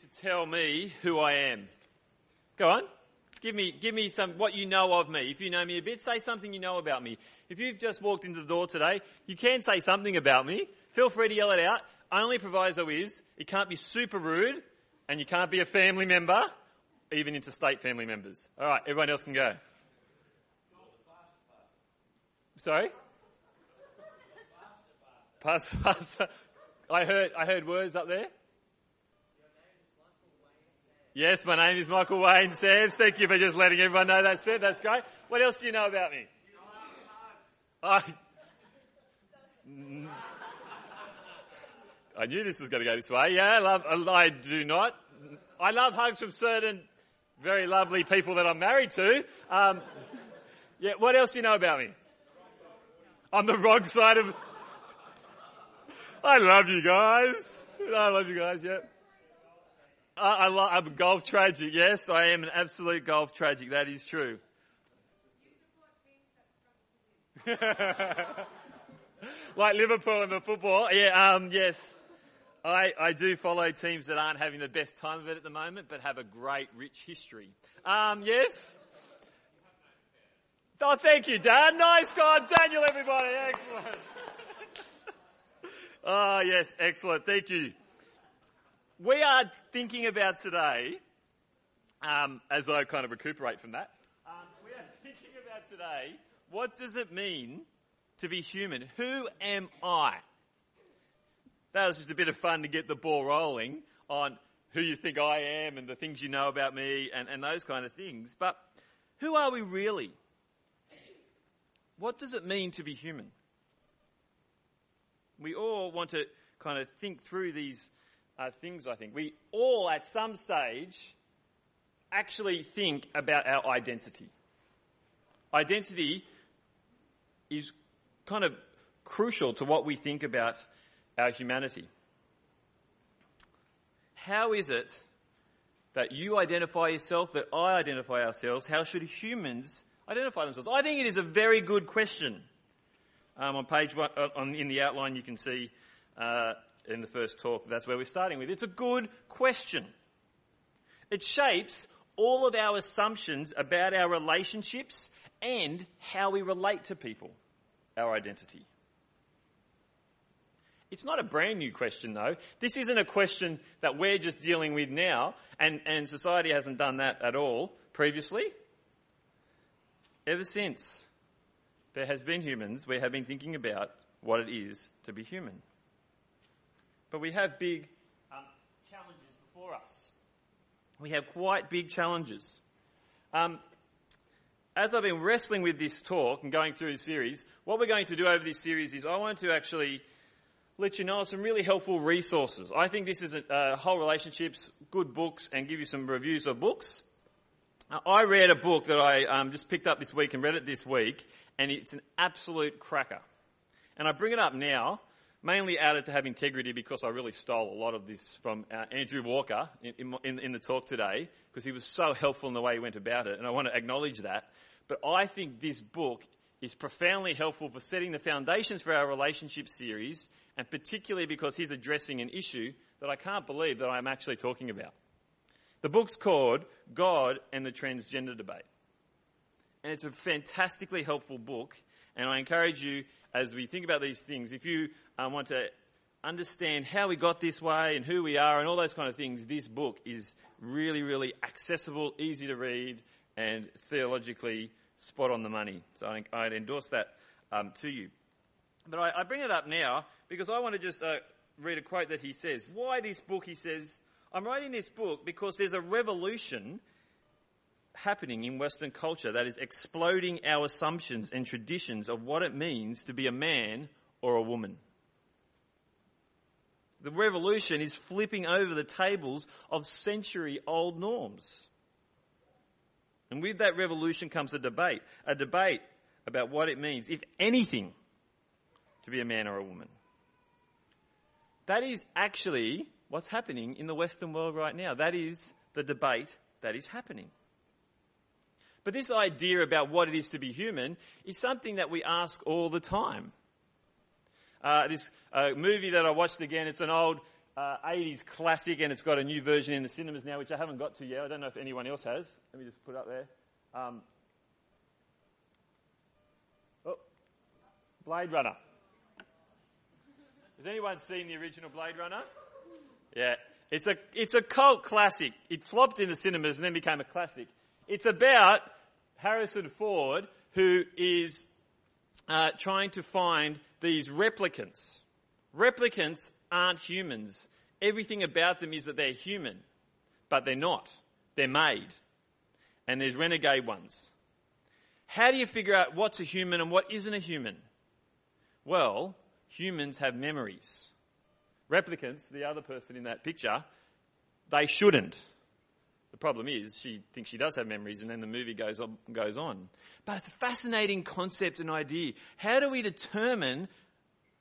to tell me who I am. Go on. Give me, give me some, what you know of me. If you know me a bit, say something you know about me. If you've just walked into the door today, you can say something about me. Feel free to yell it out. Only proviso is, it can't be super rude, and you can't be a family member, even interstate family members. Alright, everyone else can go. Sorry? Pastor, pastor. I heard, I heard words up there. Yes, my name is Michael Wayne Sams. Thank you for just letting everyone know that said. That's great. What else do you know about me? I, I knew this was going to go this way. Yeah, I love, I do not. I love hugs from certain very lovely people that I'm married to. Um, yeah, what else do you know about me? On the wrong side of, I love you guys. I love you guys, yeah. I, I I'm a golf tragic. Yes, I am an absolute golf tragic. That is true. like Liverpool in the football. Yeah, um, yes. I, I do follow teams that aren't having the best time of it at the moment, but have a great, rich history. Um, yes? Oh, thank you, Dan. Nice God. Daniel, everybody. Excellent. oh, yes. Excellent. Thank you we are thinking about today, um, as I kind of recuperate from that, um, we are thinking about today, what does it mean to be human? Who am I? That was just a bit of fun to get the ball rolling on who you think I am and the things you know about me and, and those kind of things. But who are we really? What does it mean to be human? We all want to kind of think through these uh, things, I think. We all, at some stage, actually think about our identity. Identity is kind of crucial to what we think about our humanity. How is it that you identify yourself, that I identify ourselves? How should humans identify themselves? I think it is a very good question. Um, on page one, uh, on, in the outline, you can see uh, in the first talk. That's where we're starting with. It's a good question. It shapes all of our assumptions about our relationships and how we relate to people, our identity. It's not a brand new question though. This isn't a question that we're just dealing with now and, and society hasn't done that at all previously. Ever since there has been humans, we have been thinking about what it is to be human. But we have big um, challenges before us. We have quite big challenges. Um, as I've been wrestling with this talk and going through the series, what we're going to do over this series is I want to actually let you know some really helpful resources. I think this is a, a whole relationships, good books, and give you some reviews of books. I read a book that I um, just picked up this week and read it this week, and it's an absolute cracker. And I bring it up now mainly added to have integrity because I really stole a lot of this from uh, Andrew Walker in, in, in the talk today because he was so helpful in the way he went about it, and I want to acknowledge that. But I think this book is profoundly helpful for setting the foundations for our relationship series, and particularly because he's addressing an issue that I can't believe that I'm actually talking about. The book's called God and the Transgender Debate. And it's a fantastically helpful book, and I encourage you as we think about these things, if you um, want to understand how we got this way and who we are and all those kind of things, this book is really, really accessible, easy to read, and theologically spot on the money. So I think I'd endorse that um, to you. But I, I, bring it up now because I want to just uh, read a quote that he says. Why this book? He says, I'm writing this book because there's a revolution happening in Western culture that is exploding our assumptions and traditions of what it means to be a man or a woman. The revolution is flipping over the tables of century old norms. And with that revolution comes a debate, a debate about what it means, if anything, to be a man or a woman. That is actually what's happening in the Western world right now. That is the debate that is happening. But this idea about what it is to be human is something that we ask all the time. Uh, this uh, movie that I watched again, it's an old uh, 80s classic, and it's got a new version in the cinemas now, which I haven't got to yet. I don't know if anyone else has. Let me just put it up there. Um, oh, Blade Runner. Has anyone seen the original Blade Runner? Yeah. It's a, it's a cult classic. It flopped in the cinemas and then became a classic. It's about Harrison Ford, who is uh, trying to find these replicants. Replicants aren't humans. Everything about them is that they're human, but they're not. They're made. And there's renegade ones. How do you figure out what's a human and what isn't a human? Well, humans have memories. Replicants, the other person in that picture, they shouldn't. Problem is she thinks she does have memories and then the movie goes on, goes on. But it's a fascinating concept and idea. How do we determine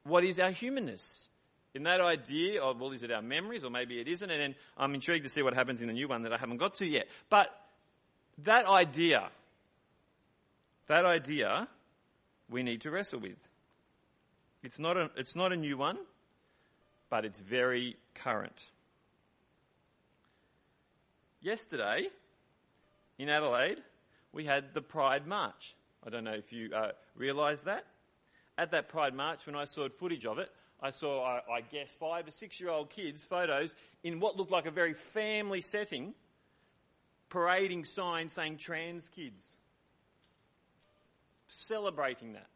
what is our humanness? In that idea of, well, is it our memories or maybe it isn't? And then I'm intrigued to see what happens in the new one that I haven't got to yet. But that idea, that idea, we need to wrestle with. It's not a, it's not a new one, but it's very current. Yesterday, in Adelaide, we had the Pride March. I don't know if you uh, realise that. At that Pride March, when I saw footage of it, I saw, I, I guess, five or six year old kids' photos in what looked like a very family setting, parading signs saying trans kids. Celebrating that.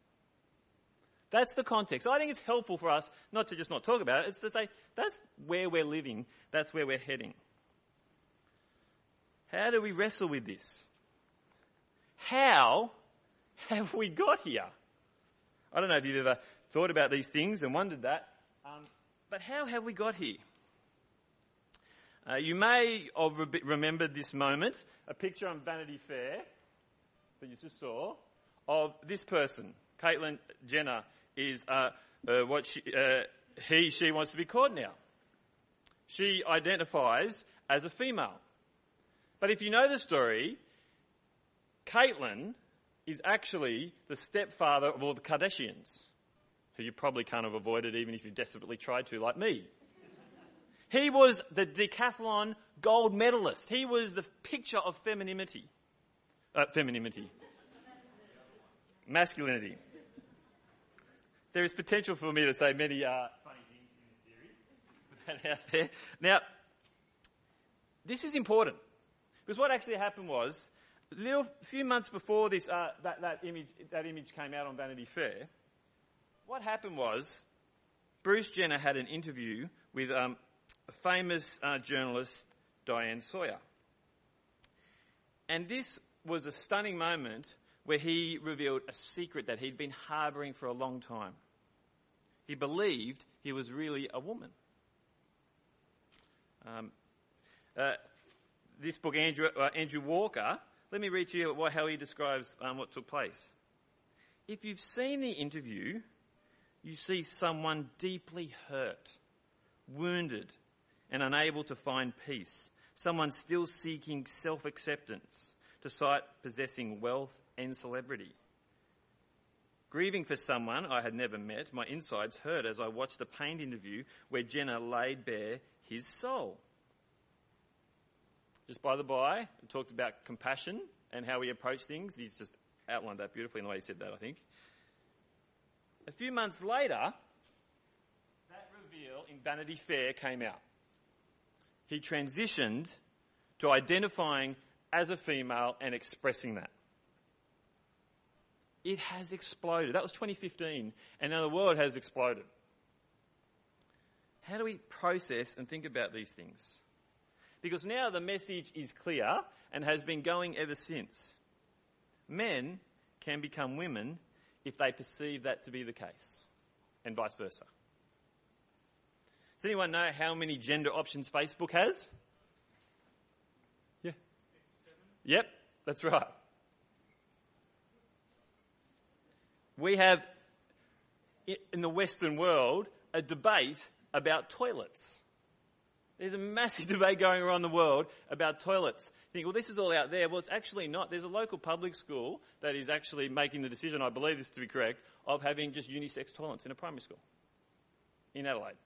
That's the context. I think it's helpful for us not to just not talk about it, it's to say that's where we're living, that's where we're heading. How do we wrestle with this? How have we got here? I don't know if you've ever thought about these things and wondered that, um, but how have we got here? Uh, you may have re- remembered this moment, a picture on Vanity Fair that you just saw of this person, Caitlyn Jenner, is uh, uh, what she, uh, he, she wants to be called now. She identifies as a female. But if you know the story, Caitlyn is actually the stepfather of all the Kardashians, who you probably can't have avoided even if you desperately tried to, like me. He was the decathlon gold medalist. He was the picture of femininity. Uh, femininity. Masculinity. There is potential for me to say many uh, funny things in this series. Put that out there. Now, this is important. Because what actually happened was, a little few months before this, uh, that, that, image, that image came out on Vanity Fair, what happened was, Bruce Jenner had an interview with um, a famous uh, journalist, Diane Sawyer. And this was a stunning moment where he revealed a secret that he'd been harbouring for a long time. He believed he was really a woman. Um, uh, this book, Andrew, uh, Andrew Walker, let me read to you what, how he describes um, what took place. If you've seen the interview, you see someone deeply hurt, wounded, and unable to find peace. Someone still seeking self acceptance, despite possessing wealth and celebrity. Grieving for someone I had never met, my insides hurt as I watched the pained interview where Jenner laid bare his soul. Just by the by, talked about compassion and how we approach things. He's just outlined that beautifully in the way he said that, I think. A few months later, that reveal in Vanity Fair came out. He transitioned to identifying as a female and expressing that. It has exploded. That was 2015, and now the world has exploded. How do we process and think about these things? Because now the message is clear and has been going ever since. Men can become women if they perceive that to be the case, and vice versa. Does anyone know how many gender options Facebook has? Yeah. Yep, that's right. We have, in the Western world, a debate about toilets. There's a massive debate going around the world about toilets. You think, well, this is all out there. Well, it's actually not. There's a local public school that is actually making the decision, I believe this to be correct, of having just unisex toilets in a primary school in Adelaide,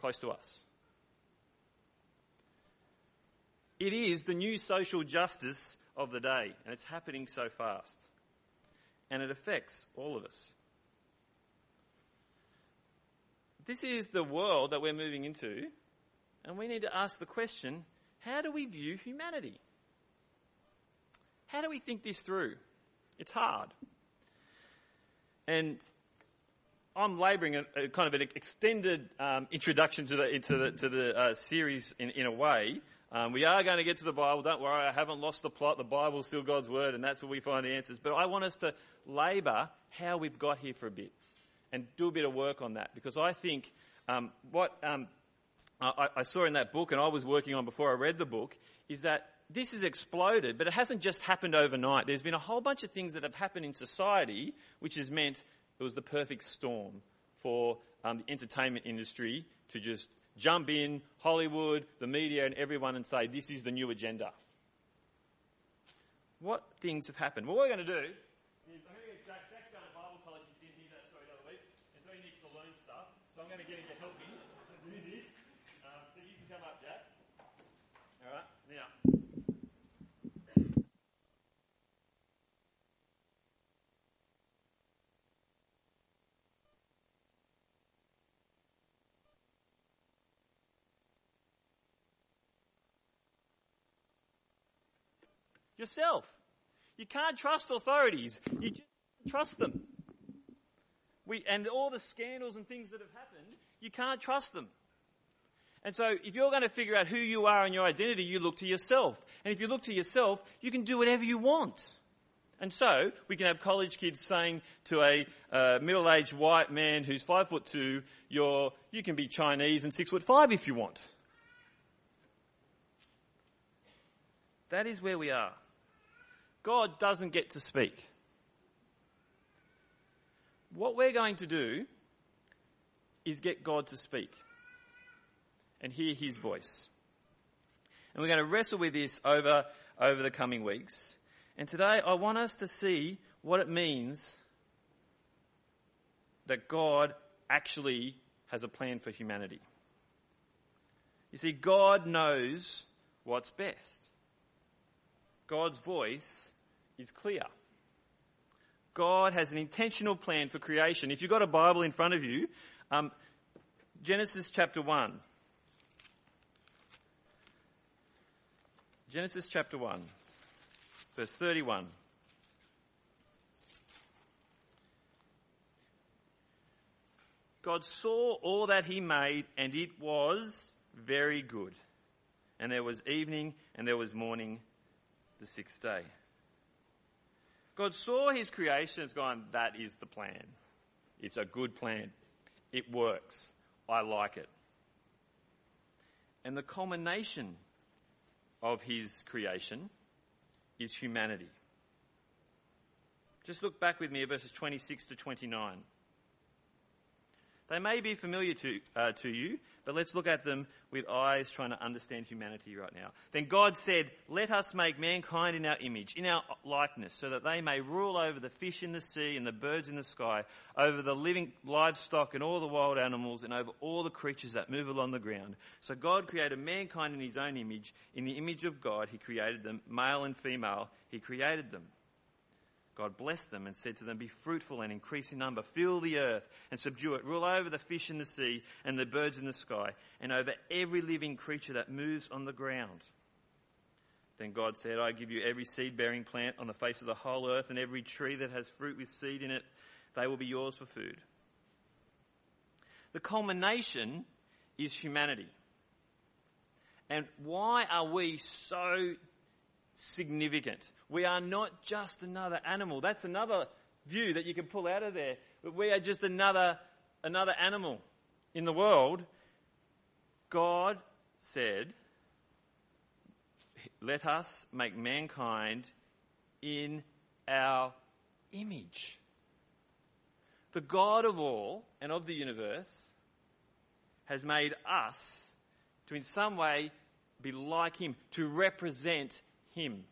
close to us. It is the new social justice of the day, and it's happening so fast. And it affects all of us. This is the world that we're moving into, and we need to ask the question how do we view humanity? How do we think this through? It's hard. And I'm labouring a, a, kind of an extended um, introduction to the, to the, to the uh, series in, in a way. Um, we are going to get to the Bible. Don't worry, I haven't lost the plot. The Bible's still God's word, and that's where we find the answers. But I want us to labour how we've got here for a bit and do a bit of work on that because I think um, what um, I, I saw in that book and I was working on before I read the book is that this has exploded, but it hasn't just happened overnight. There's been a whole bunch of things that have happened in society which has meant it was the perfect storm for um, the entertainment industry to just jump in, Hollywood, the media, and everyone and say, this is the new agenda. What things have happened? Well, what we're going to do is I'm going to get Jack. Jack's going to Bible college. He didn't hear that story the other week, and so he needs to learn stuff. So I'm going to get him to help me do this. Um, so you can come up, Jack. All right. Now. Yourself. You can't trust authorities. You just trust them. We, and all the scandals and things that have happened, you can't trust them. And so if you're going to figure out who you are and your identity, you look to yourself. And if you look to yourself, you can do whatever you want. And so we can have college kids saying to a uh, middle-aged white man who's five foot two, you're, you can be Chinese and six foot five if you want. That is where we are. God doesn't get to speak. What we're going to do is get God to speak and hear his voice. And we're going to wrestle with this over, over the coming weeks. And today I want us to see what it means that God actually has a plan for humanity. You see, God knows what's best. God's voice is clear. God has an intentional plan for creation. If you've got a Bible in front of you, um, Genesis chapter 1. Genesis chapter 1, verse 31. God saw all that he made, and it was very good. And there was evening, and there was morning, the sixth day. God saw his creation as going, that is the plan. It's a good plan. It works. I like it. And the culmination of his creation is humanity. Just look back with me at verses 26 to 29. They may be familiar to, uh, to you, but let's look at them with eyes trying to understand humanity right now. Then God said, Let us make mankind in our image, in our likeness, so that they may rule over the fish in the sea and the birds in the sky, over the living livestock and all the wild animals, and over all the creatures that move along the ground. So God created mankind in his own image. In the image of God, he created them, male and female, he created them. God blessed them and said to them, Be fruitful and increase in number, fill the earth and subdue it, rule over the fish in the sea and the birds in the sky, and over every living creature that moves on the ground. Then God said, I give you every seed bearing plant on the face of the whole earth, and every tree that has fruit with seed in it, they will be yours for food. The culmination is humanity. And why are we so significant. We are not just another animal. That's another view that you can pull out of there. But we are just another, another animal in the world. God said, let us make mankind in our image. The God of all and of the universe has made us to in some way be like him, to represent him.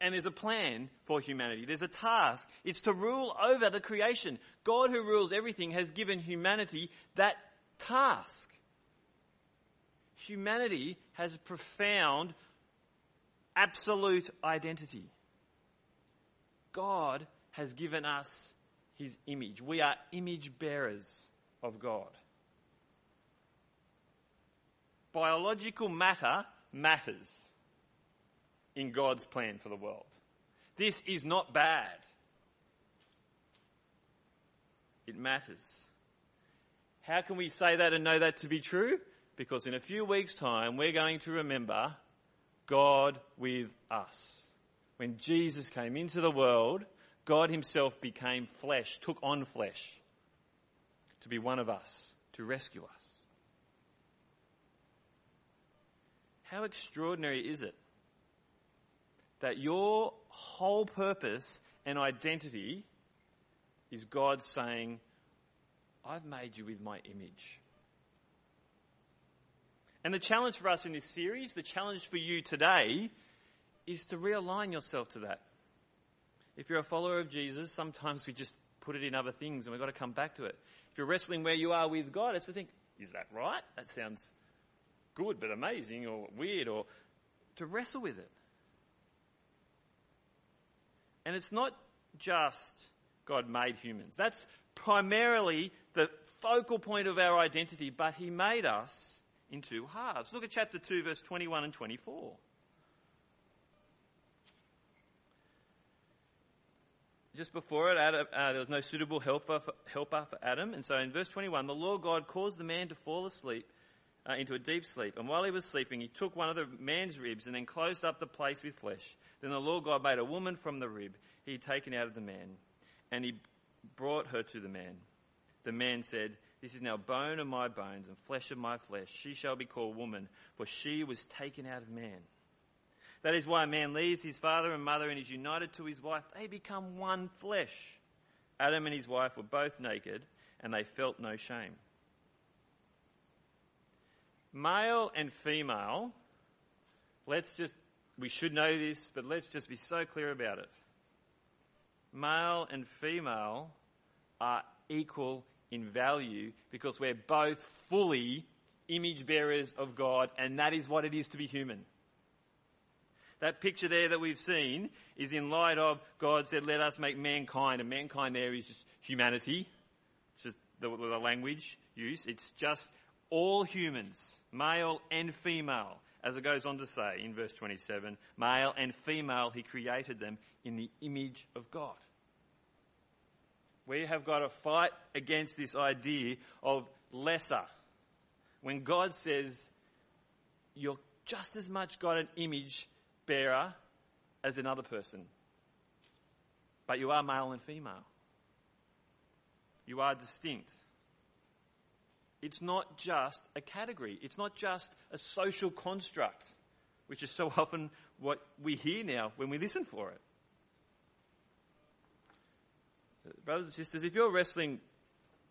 And there's a plan for humanity. There's a task. It's to rule over the creation. God who rules everything has given humanity that task. humanity has profound, absolute identity. God has given us his image. We are image bearers of God. Biological matter matters in God's plan for the world. This is not bad. It matters. How can we say that and know that to be true? Because in a few weeks' time, we're going to remember God with us. When Jesus came into the world, God Himself became flesh, took on flesh to be one of us, to rescue us. How extraordinary is it that your whole purpose and identity is God saying, I've made you with my image. And the challenge for us in this series, the challenge for you today, is to realign yourself to that. If you're a follower of Jesus, sometimes we just put it in other things and we've got to come back to it. If you're wrestling where you are with God, it's to think, is that right? That sounds good but amazing or weird or to wrestle with it. And it's not just God made humans. That's primarily the focal point of our identity, but He made us in two halves. Look at chapter 2, verse 21 and 24. just before it, Adam, uh, there was no suitable helper for, helper for Adam. And so in verse 21, the Lord God caused the man to fall asleep uh, into a deep sleep. And while he was sleeping, he took one of the man's ribs and then closed up the place with flesh. Then the Lord God made a woman from the rib he had taken out of the man. And he brought her to the man. The man said, This is now bone of my bones and flesh of my flesh. She shall be called woman, for she was taken out of man. That is why a man leaves his father and mother and is united to his wife. They become one flesh. Adam and his wife were both naked and they felt no shame. Male and female, let's just, we should know this, but let's just be so clear about it. Male and female are equal in value because we're both fully image bearers of God, and that is what it is to be human. That picture there that we've seen is in light of God said, let us make mankind, and mankind there is just humanity. It's just the, the language use. It's just all humans, male and female, as it goes on to say in verse 27, male and female, he created them in the image of God. We have got to fight against this idea of lesser. When God says, you're just as much got an image bearer as another person. But you are male and female. You are distinct. It's not just a category. It's not just a social construct, which is so often what we hear now when we listen for it. Brothers and sisters, if you're wrestling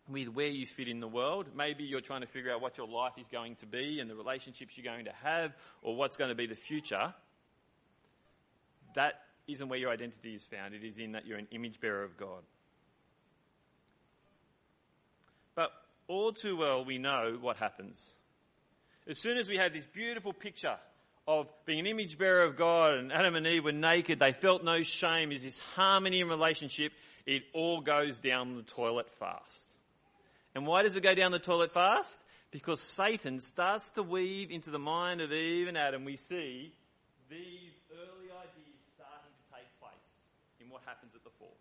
with where you fit in the world, maybe you're trying to figure out what your life is going to be and the relationships you're going to have or what's going to be the future, that isn't where your identity is found. It is in that you're an image bearer of God. But all too well, we know what happens. As soon as we had this beautiful picture of being an image bearer of God and Adam and Eve were naked, they felt no shame, is this harmony in relationship, it all goes down the toilet fast. And why does it go down the toilet fast? Because Satan starts to weave into the mind of Eve and Adam, we see these early ideas starting to take place in what happens at the fall.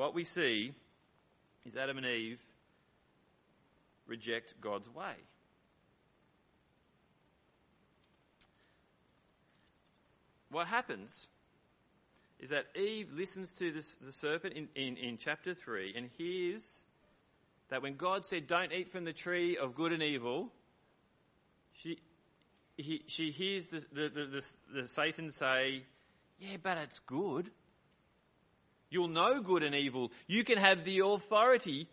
What we see is Adam and Eve reject God's way. What happens is that Eve listens to this, the serpent in, in, in chapter 3 and hears that when God said, Don't eat from the tree of good and evil, she, he, she hears the, the, the, the Satan say, yeah, but it's good. You'll know good and evil. You can have the authority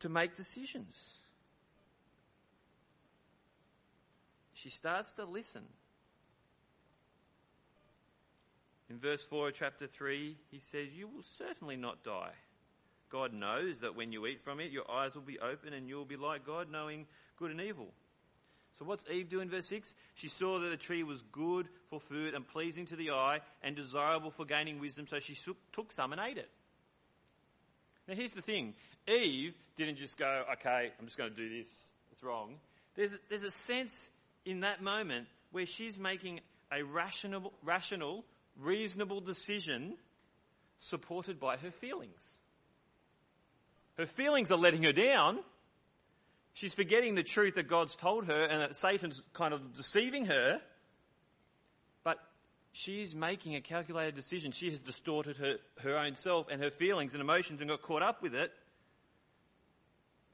to make decisions. She starts to listen. In verse 4 of chapter 3, he says, You will certainly not die. God knows that when you eat from it, your eyes will be open and you will be like God, knowing good and evil. So what's Eve do in verse 6? She saw that the tree was good for food and pleasing to the eye and desirable for gaining wisdom, so she took some and ate it. Now here's the thing. Eve didn't just go, okay, I'm just going to do this. It's wrong. There's, there's a sense in that moment where she's making a rational, rational, reasonable decision supported by her feelings. Her feelings are letting her down. She's forgetting the truth that God's told her and that Satan's kind of deceiving her. But she's making a calculated decision. She has distorted her, her own self and her feelings and emotions and got caught up with it.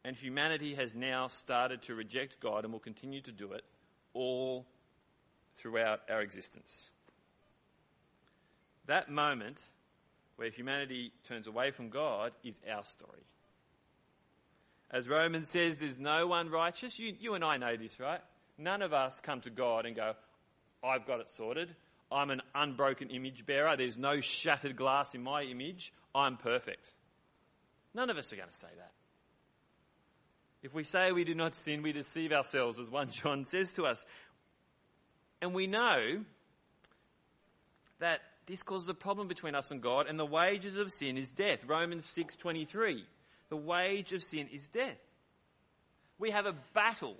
And humanity has now started to reject God and will continue to do it all throughout our existence. That moment where humanity turns away from God is our story. As Romans says, there's no one righteous. You, you and I know this, right? None of us come to God and go, I've got it sorted. I'm an unbroken image bearer. There's no shattered glass in my image. I'm perfect. None of us are going to say that. If we say we do not sin, we deceive ourselves, as 1 John says to us. And we know that this causes a problem between us and God, and the wages of sin is death. Romans 6:23. The wage of sin is death. We have a battle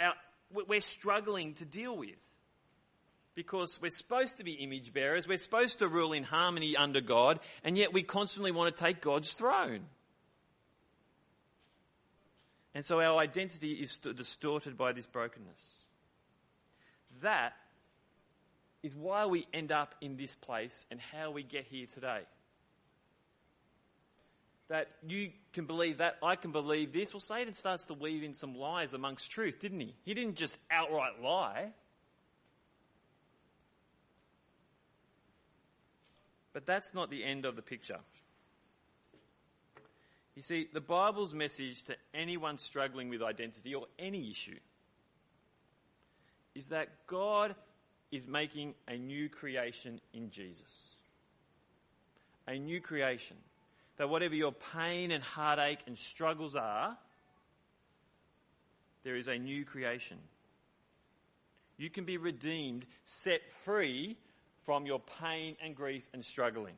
our, we're struggling to deal with. Because we're supposed to be image bearers, we're supposed to rule in harmony under God, and yet we constantly want to take God's throne. And so our identity is distorted by this brokenness. That is why we end up in this place and how we get here today that you can believe that, I can believe this. Well, Satan starts to weave in some lies amongst truth, didn't he? He didn't just outright lie. But that's not the end of the picture. You see, the Bible's message to anyone struggling with identity or any issue is that God is making a new creation in Jesus. A new creation that whatever your pain and heartache and struggles are, there is a new creation. You can be redeemed, set free from your pain and grief and struggling.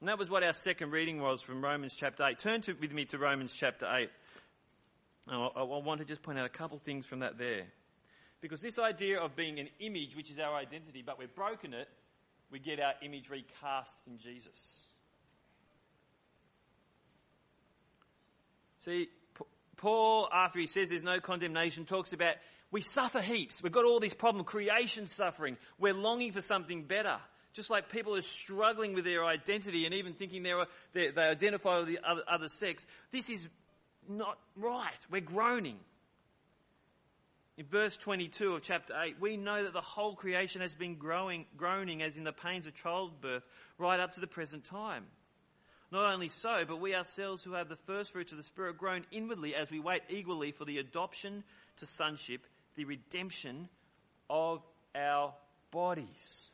And that was what our second reading was from Romans chapter 8. Turn to, with me to Romans chapter 8. I, I want to just point out a couple things from that there. Because this idea of being an image, which is our identity, but we've broken it, we get our image recast in Jesus. See, Paul, after he says there's no condemnation, talks about we suffer heaps. We've got all these problems, creation suffering. We're longing for something better. Just like people are struggling with their identity and even thinking they're, they, they identify with the other, other sex. This is not right. We're groaning. In verse 22 of chapter 8, we know that the whole creation has been growing, groaning as in the pains of childbirth right up to the present time. Not only so, but we ourselves who have the first fruits of the Spirit groan inwardly as we wait eagerly for the adoption to sonship, the redemption of our bodies.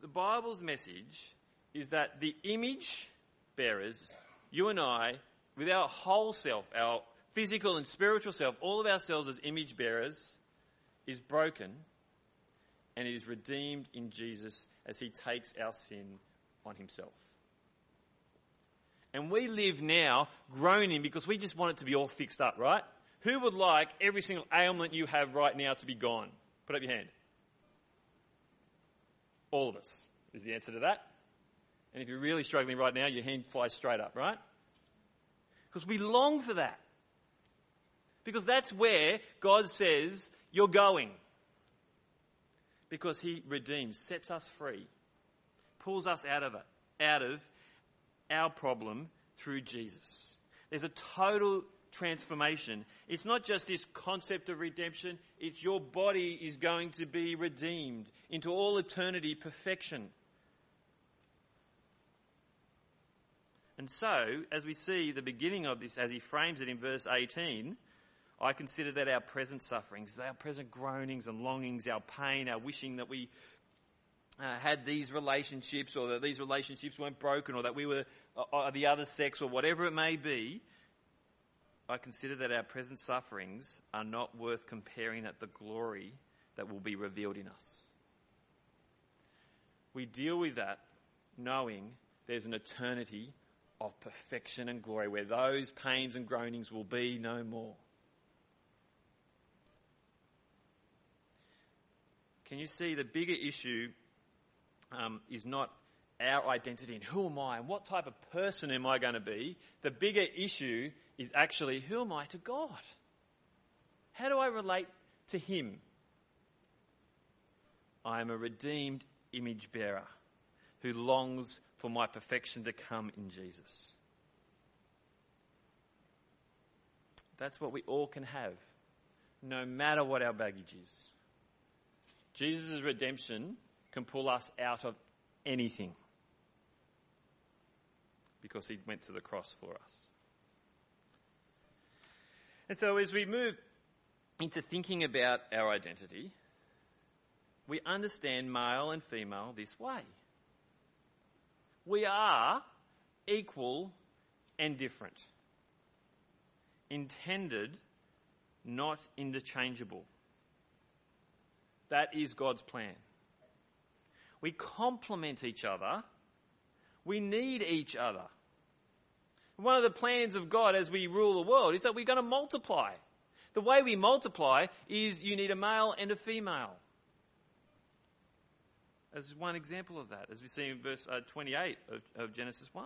The Bible's message is that the image bearers, you and I, with our whole self, our physical and spiritual self, all of ourselves as image bearers, is broken and it is redeemed in Jesus as he takes our sin on himself. And we live now groaning because we just want it to be all fixed up, right? Who would like every single ailment you have right now to be gone? Put up your hand. All of us is the answer to that. And if you're really struggling right now, your hand flies straight up, right? Because we long for that. Because that's where God says you're going because he redeems, sets us free, pulls us out of it, out of our problem through Jesus. There's a total transformation. It's not just this concept of redemption, it's your body is going to be redeemed into all eternity perfection. And so, as we see the beginning of this, as he frames it in verse 18, I consider that our present sufferings, our present groanings and longings, our pain, our wishing that we uh, had these relationships or that these relationships weren't broken or that we were uh, uh, the other sex or whatever it may be, I consider that our present sufferings are not worth comparing at the glory that will be revealed in us. We deal with that knowing there's an eternity of perfection and glory where those pains and groanings will be no more. Can you see the bigger issue um, is not our identity and who am I and what type of person am I going to be? The bigger issue is actually who am I to God? How do I relate to Him? I am a redeemed image bearer who longs for my perfection to come in Jesus. That's what we all can have, no matter what our baggage is. Jesus' redemption can pull us out of anything because he went to the cross for us. And so as we move into thinking about our identity, we understand male and female this way. We are equal and different. Intended, not interchangeable. That is God's plan. We complement each other. We need each other. One of the plans of God as we rule the world is that we're going to multiply. The way we multiply is you need a male and a female as one example of that, as we see in verse uh, 28 of, of Genesis 1.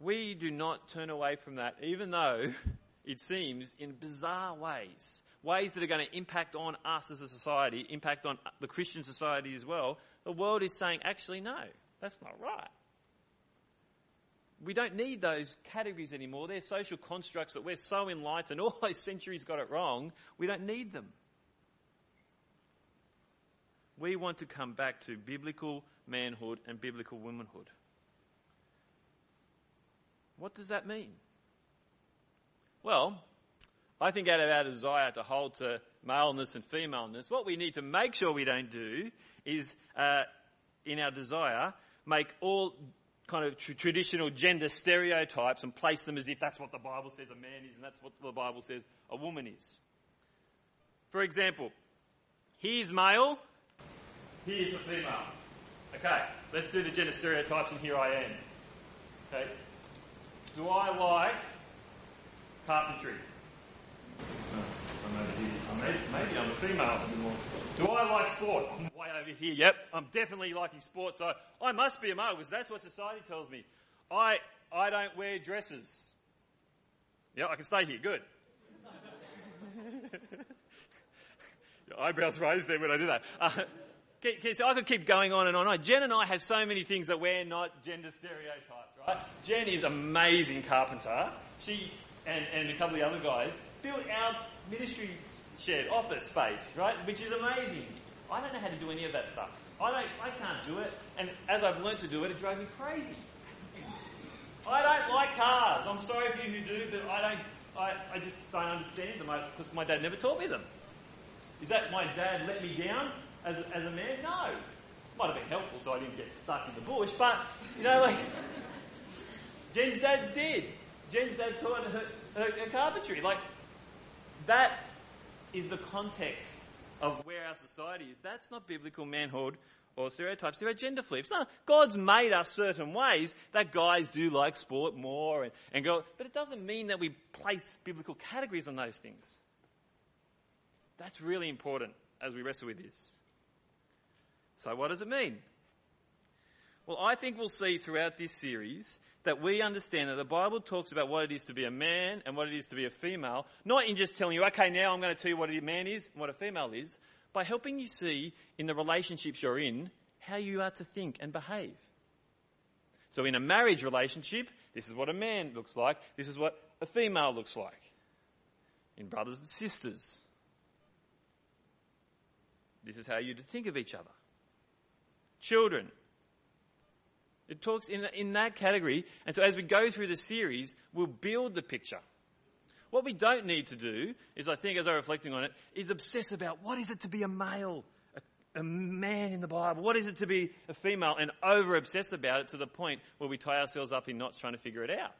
We do not turn away from that, even though it seems in bizarre ways, ways that are going to impact on us as a society, impact on the Christian society as well. The world is saying, actually, no, that's not right. We don't need those categories anymore. They're social constructs that we're so enlightened. All those centuries got it wrong. We don't need them. We want to come back to biblical manhood and biblical womanhood. What does that mean? Well, I think out of our desire to hold to maleness and femaleness, what we need to make sure we don't do is, uh, in our desire, make all kind of tr- traditional gender stereotypes and place them as if that's what the Bible says a man is and that's what the Bible says a woman is. For example, he's male, Here's a female. Okay, let's do the gender stereotypes and here I am. Okay. Do I like carpentry? Maybe, I'm a female. Do I like sport? I'm way over here. Yep, I'm definitely liking sport. So I must be a male because that's what society tells me. I I don't wear dresses. Yeah, I can stay here. Good. Your eyebrows raised there when I do that. Uh, so I could keep going on and on. Jen and I have so many things that we're not gender stereotyped, right? Jen is amazing carpenter. She and, and a couple of the other guys built our ministry shared office space, right? Which is amazing. I don't know how to do any of that stuff. I don't, I can't do it. And as I've learned to do it, it drove me crazy. I don't like cars. I'm sorry for you who do, but I don't, I, I just don't understand them because my dad never taught me them. Is that my dad let me down? as, as a man? No. Might have been helpful so I didn't get stuck in the bush, but, you know, like, Jen's dad did. Jen's dad taught her, her, her carpentry. Like, that is the context of where our society is. That's not biblical manhood or stereotypes. There are gender flips. No, God's made us certain ways that guys do like sport more and, and go, but it doesn't mean that we place biblical categories on those things. That's really important as we wrestle with this. So what does it mean? Well, I think we'll see throughout this series that we understand that the Bible talks about what it is to be a man and what it is to be a female, not in just telling you, okay, now I'm going to tell you what a man is and what a female is, by helping you see in the relationships you're in how you are to think and behave. So in a marriage relationship, this is what a man looks like, this is what a female looks like. In brothers and sisters, this is how you're to think of each other children. It talks in, in that category. And so as we go through the series, we'll build the picture. What we don't need to do is, I think, as I'm reflecting on it, is obsess about what is it to be a male, a, a man in the Bible? What is it to be a female? And over obsess about it to the point where we tie ourselves up in knots trying to figure it out.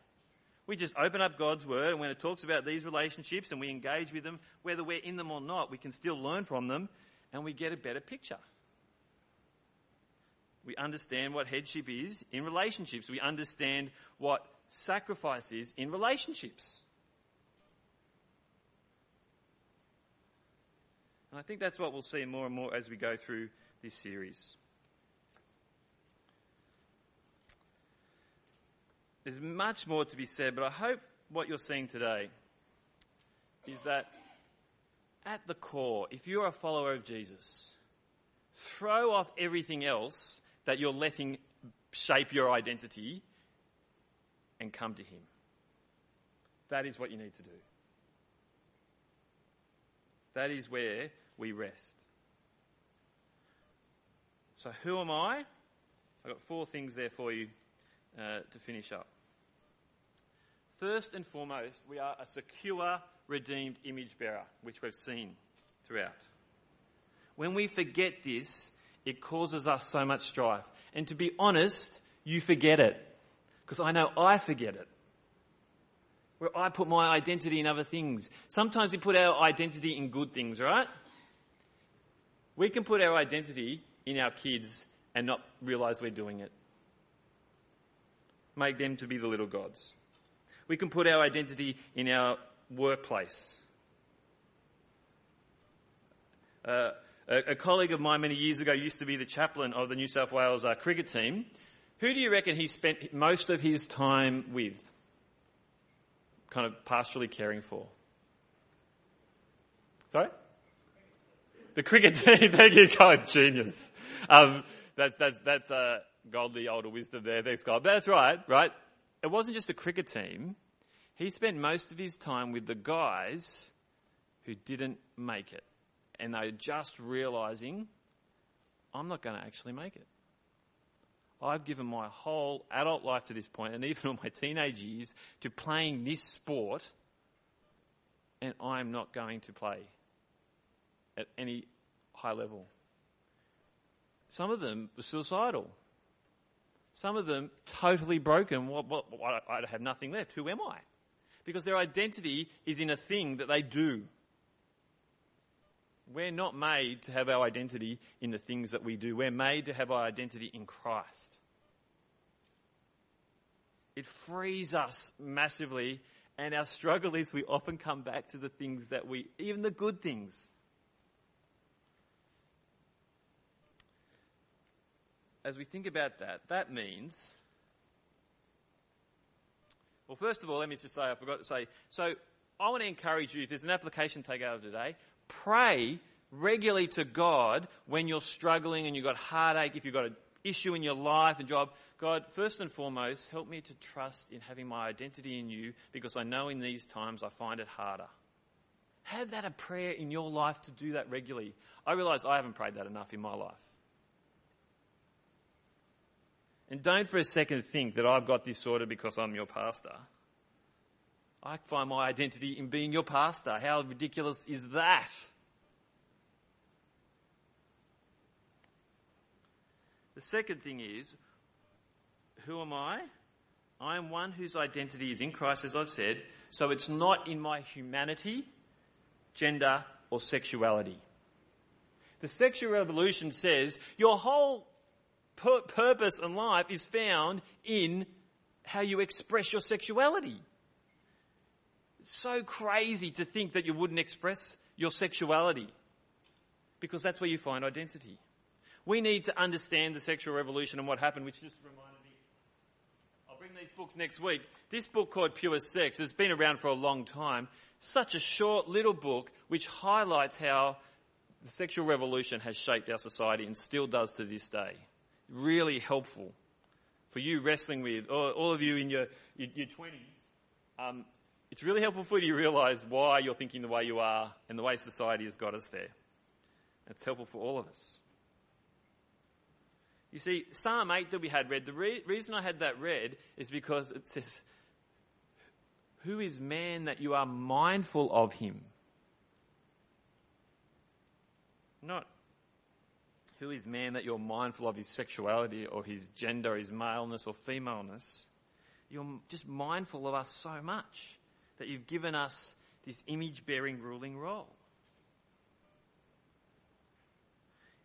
We just open up God's Word, and when it talks about these relationships and we engage with them, whether we're in them or not, we can still learn from them and we get a better picture. We understand what headship is in relationships. We understand what sacrifice is in relationships. And I think that's what we'll see more and more as we go through this series. There's much more to be said, but I hope what you're seeing today is that at the core, if you're a follower of Jesus, throw off everything else that you're letting shape your identity and come to Him. That is what you need to do. That is where we rest. So, who am I? I've got four things there for you uh, to finish up. First and foremost, we are a secure, redeemed image bearer, which we've seen throughout. When we forget this, it causes us so much strife. And to be honest, you forget it. Because I know I forget it. Where I put my identity in other things. Sometimes we put our identity in good things, right? We can put our identity in our kids and not realize we're doing it. Make them to be the little gods. We can put our identity in our workplace. Uh, a, a, colleague of mine many years ago used to be the chaplain of the New South Wales uh, cricket team. Who do you reckon he spent most of his time with? Kind of pastorally caring for? Sorry? The cricket team. Thank you, God, genius. Um, that's that's that's a uh, godly older wisdom there. Thanks, God. That's right, right? It wasn't just the cricket team. He spent most of his time with the guys who didn't make it and they're just realizing, I'm not going to actually make it. I've given my whole adult life to this point, and even all my teenage years, to playing this sport, and I'm not going to play at any high level. Some of them were suicidal. Some of them totally broken. Well, well, I have nothing left. Who am I? Because their identity is in a thing that they do. We're not made to have our identity in the things that we do. We're made to have our identity in Christ. It frees us massively, and our struggle is we often come back to the things that we, even the good things. As we think about that, that means, well, first of all, let me just say, I forgot to say, so I want to encourage you, if there's an application take out of today, pray regularly to God when you're struggling and you've got heartache, if you've got an issue in your life and job. God, first and foremost, help me to trust in having my identity in you because I know in these times I find it harder. Have that a prayer in your life to do that regularly. I realize I haven't prayed that enough in my life. And don't for a second think that I've got this sorted because I'm your pastor. I find my identity in being your pastor. How ridiculous is that? The second thing is, who am I? I am one whose identity is in Christ, as I've said, so it's not in my humanity, gender, or sexuality. The sexual revolution says your whole pur- purpose in life is found in how you express your sexuality. So crazy to think that you wouldn't express your sexuality because that's where you find identity. We need to understand the sexual revolution and what happened, which just reminded me. I'll bring these books next week. This book called Pure Sex has been around for a long time. Such a short little book which highlights how the sexual revolution has shaped our society and still does to this day. Really helpful for you wrestling with, all of you in your, your, your 20s. Um, it's really helpful for you to realize why you're thinking the way you are and the way society has got us there. It's helpful for all of us. You see, Psalm 8 that we had read, the re- reason I had that read is because it says, Who is man that you are mindful of him? Not who is man that you're mindful of his sexuality or his gender, his maleness or femaleness. You're just mindful of us so much that you've given us this image bearing ruling role.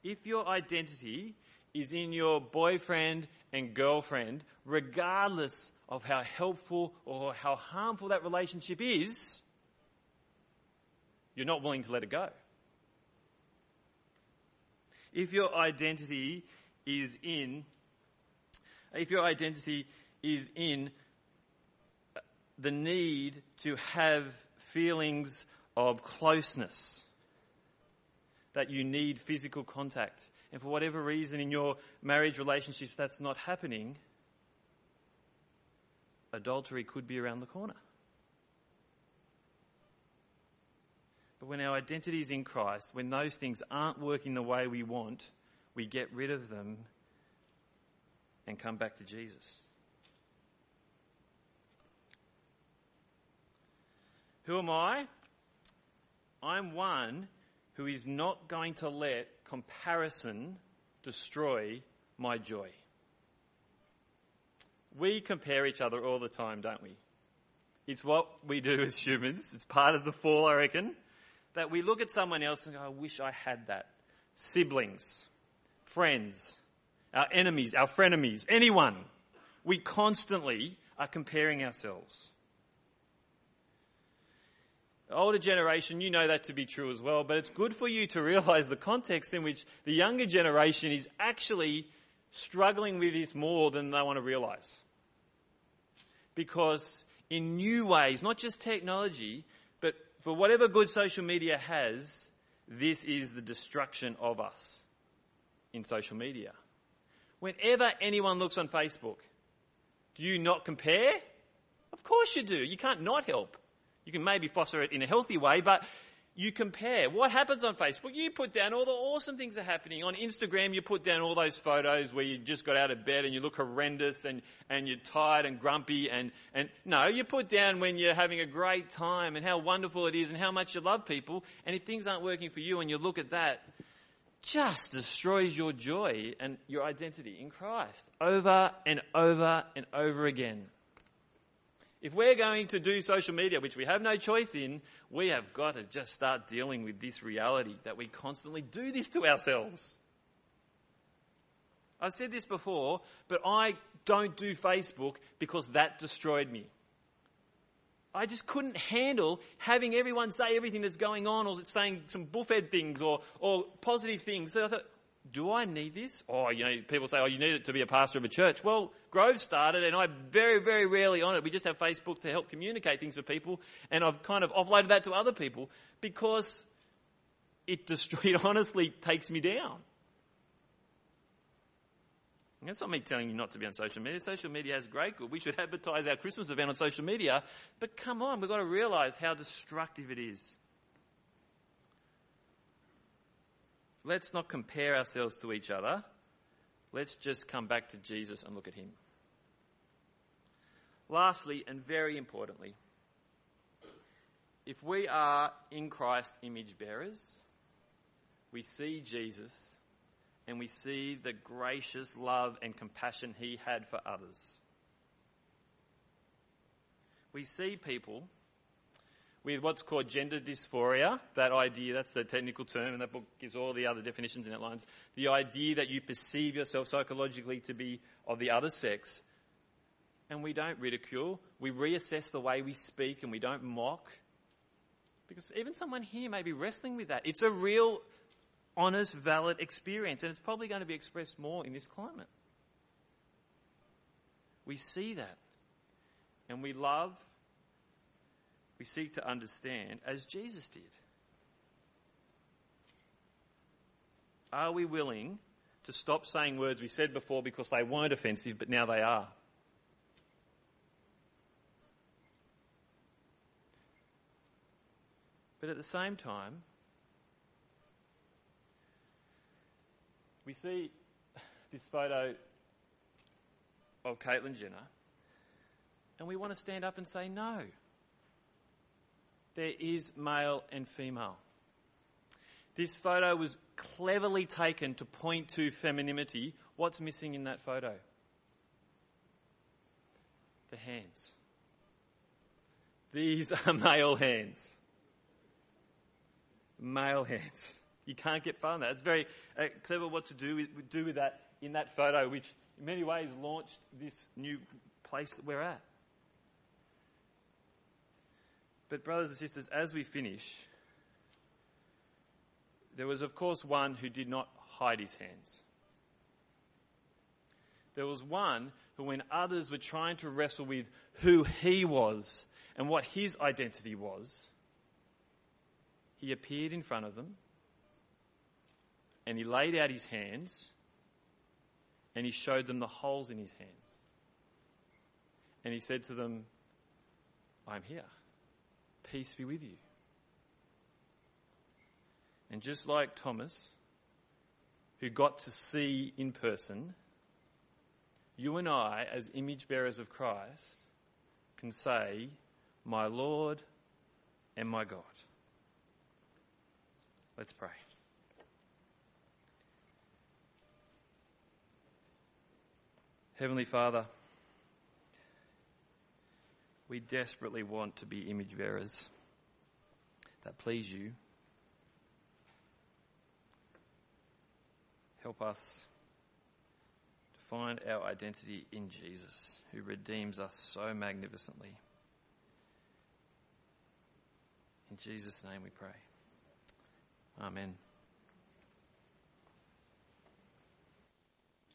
If your identity is in your boyfriend and girlfriend, regardless of how helpful or how harmful that relationship is, you're not willing to let it go. If your identity is in, if your identity is in the need to have feelings of closeness, that you need physical contact, and for whatever reason in your marriage relationships that's not happening, adultery could be around the corner. But when our identity is in Christ, when those things aren't working the way we want, we get rid of them and come back to Jesus. Who am I? I'm one who is not going to let comparison destroy my joy. We compare each other all the time, don't we? It's what we do as humans. It's part of the fall, I reckon, that we look at someone else and go, I wish I had that. Siblings, friends, our enemies, our frenemies, anyone. We constantly are comparing ourselves. Older generation, you know that to be true as well, but it's good for you to realize the context in which the younger generation is actually struggling with this more than they want to realize. Because in new ways, not just technology, but for whatever good social media has, this is the destruction of us in social media. Whenever anyone looks on Facebook, do you not compare? Of course you do. You can't not help. You can maybe foster it in a healthy way, but you compare. What happens on Facebook? You put down all the awesome things that are happening. On Instagram, you put down all those photos where you just got out of bed and you look horrendous and, and you're tired and grumpy and, and no, you put down when you're having a great time and how wonderful it is and how much you love people. And if things aren't working for you and you look at that, just destroys your joy and your identity in Christ over and over and over again. If we're going to do social media, which we have no choice in, we have got to just start dealing with this reality that we constantly do this to ourselves. I've said this before, but I don't do Facebook because that destroyed me. I just couldn't handle having everyone say everything that's going on or saying some buffhead things or, or positive things. So I thought, do I need this? Oh, you know, people say, oh, you need it to be a pastor of a church. Well, Grove started and I'm very, very rarely on it. We just have Facebook to help communicate things with people and I've kind of offloaded that to other people because it, destroy, it honestly takes me down. And that's not me telling you not to be on social media. Social media has great good. We should advertise our Christmas event on social media. But come on, we've got to realize how destructive it is. Let's not compare ourselves to each other. Let's just come back to Jesus and look at him. Lastly, and very importantly, if we are in Christ image bearers, we see Jesus and we see the gracious love and compassion he had for others. We see people with what's called gender dysphoria, that idea, that's the technical term, and that book gives all the other definitions and outlines. The idea that you perceive yourself psychologically to be of the other sex, and we don't ridicule, we reassess the way we speak and we don't mock. Because even someone here may be wrestling with that. It's a real, honest, valid experience, and it's probably going to be expressed more in this climate. We see that, and we love we seek to understand as Jesus did. Are we willing to stop saying words we said before because they weren't offensive, but now they are? But at the same time, we see this photo of Caitlyn Jenner, and we want to stand up and say no. There is male and female. This photo was cleverly taken to point to femininity. What's missing in that photo? The hands. These are male hands. Male hands. You can't get far on that. It's very uh, clever what to do with, do with that in that photo, which in many ways launched this new place that we're at. But, brothers and sisters, as we finish, there was, of course, one who did not hide his hands. There was one who, when others were trying to wrestle with who he was and what his identity was, he appeared in front of them and he laid out his hands and he showed them the holes in his hands. And he said to them, I'm here. Peace be with you. And just like Thomas, who got to see in person, you and I, as image bearers of Christ, can say, My Lord and my God. Let's pray. Heavenly Father, we desperately want to be image bearers that please you. Help us to find our identity in Jesus, who redeems us so magnificently. In Jesus' name we pray. Amen.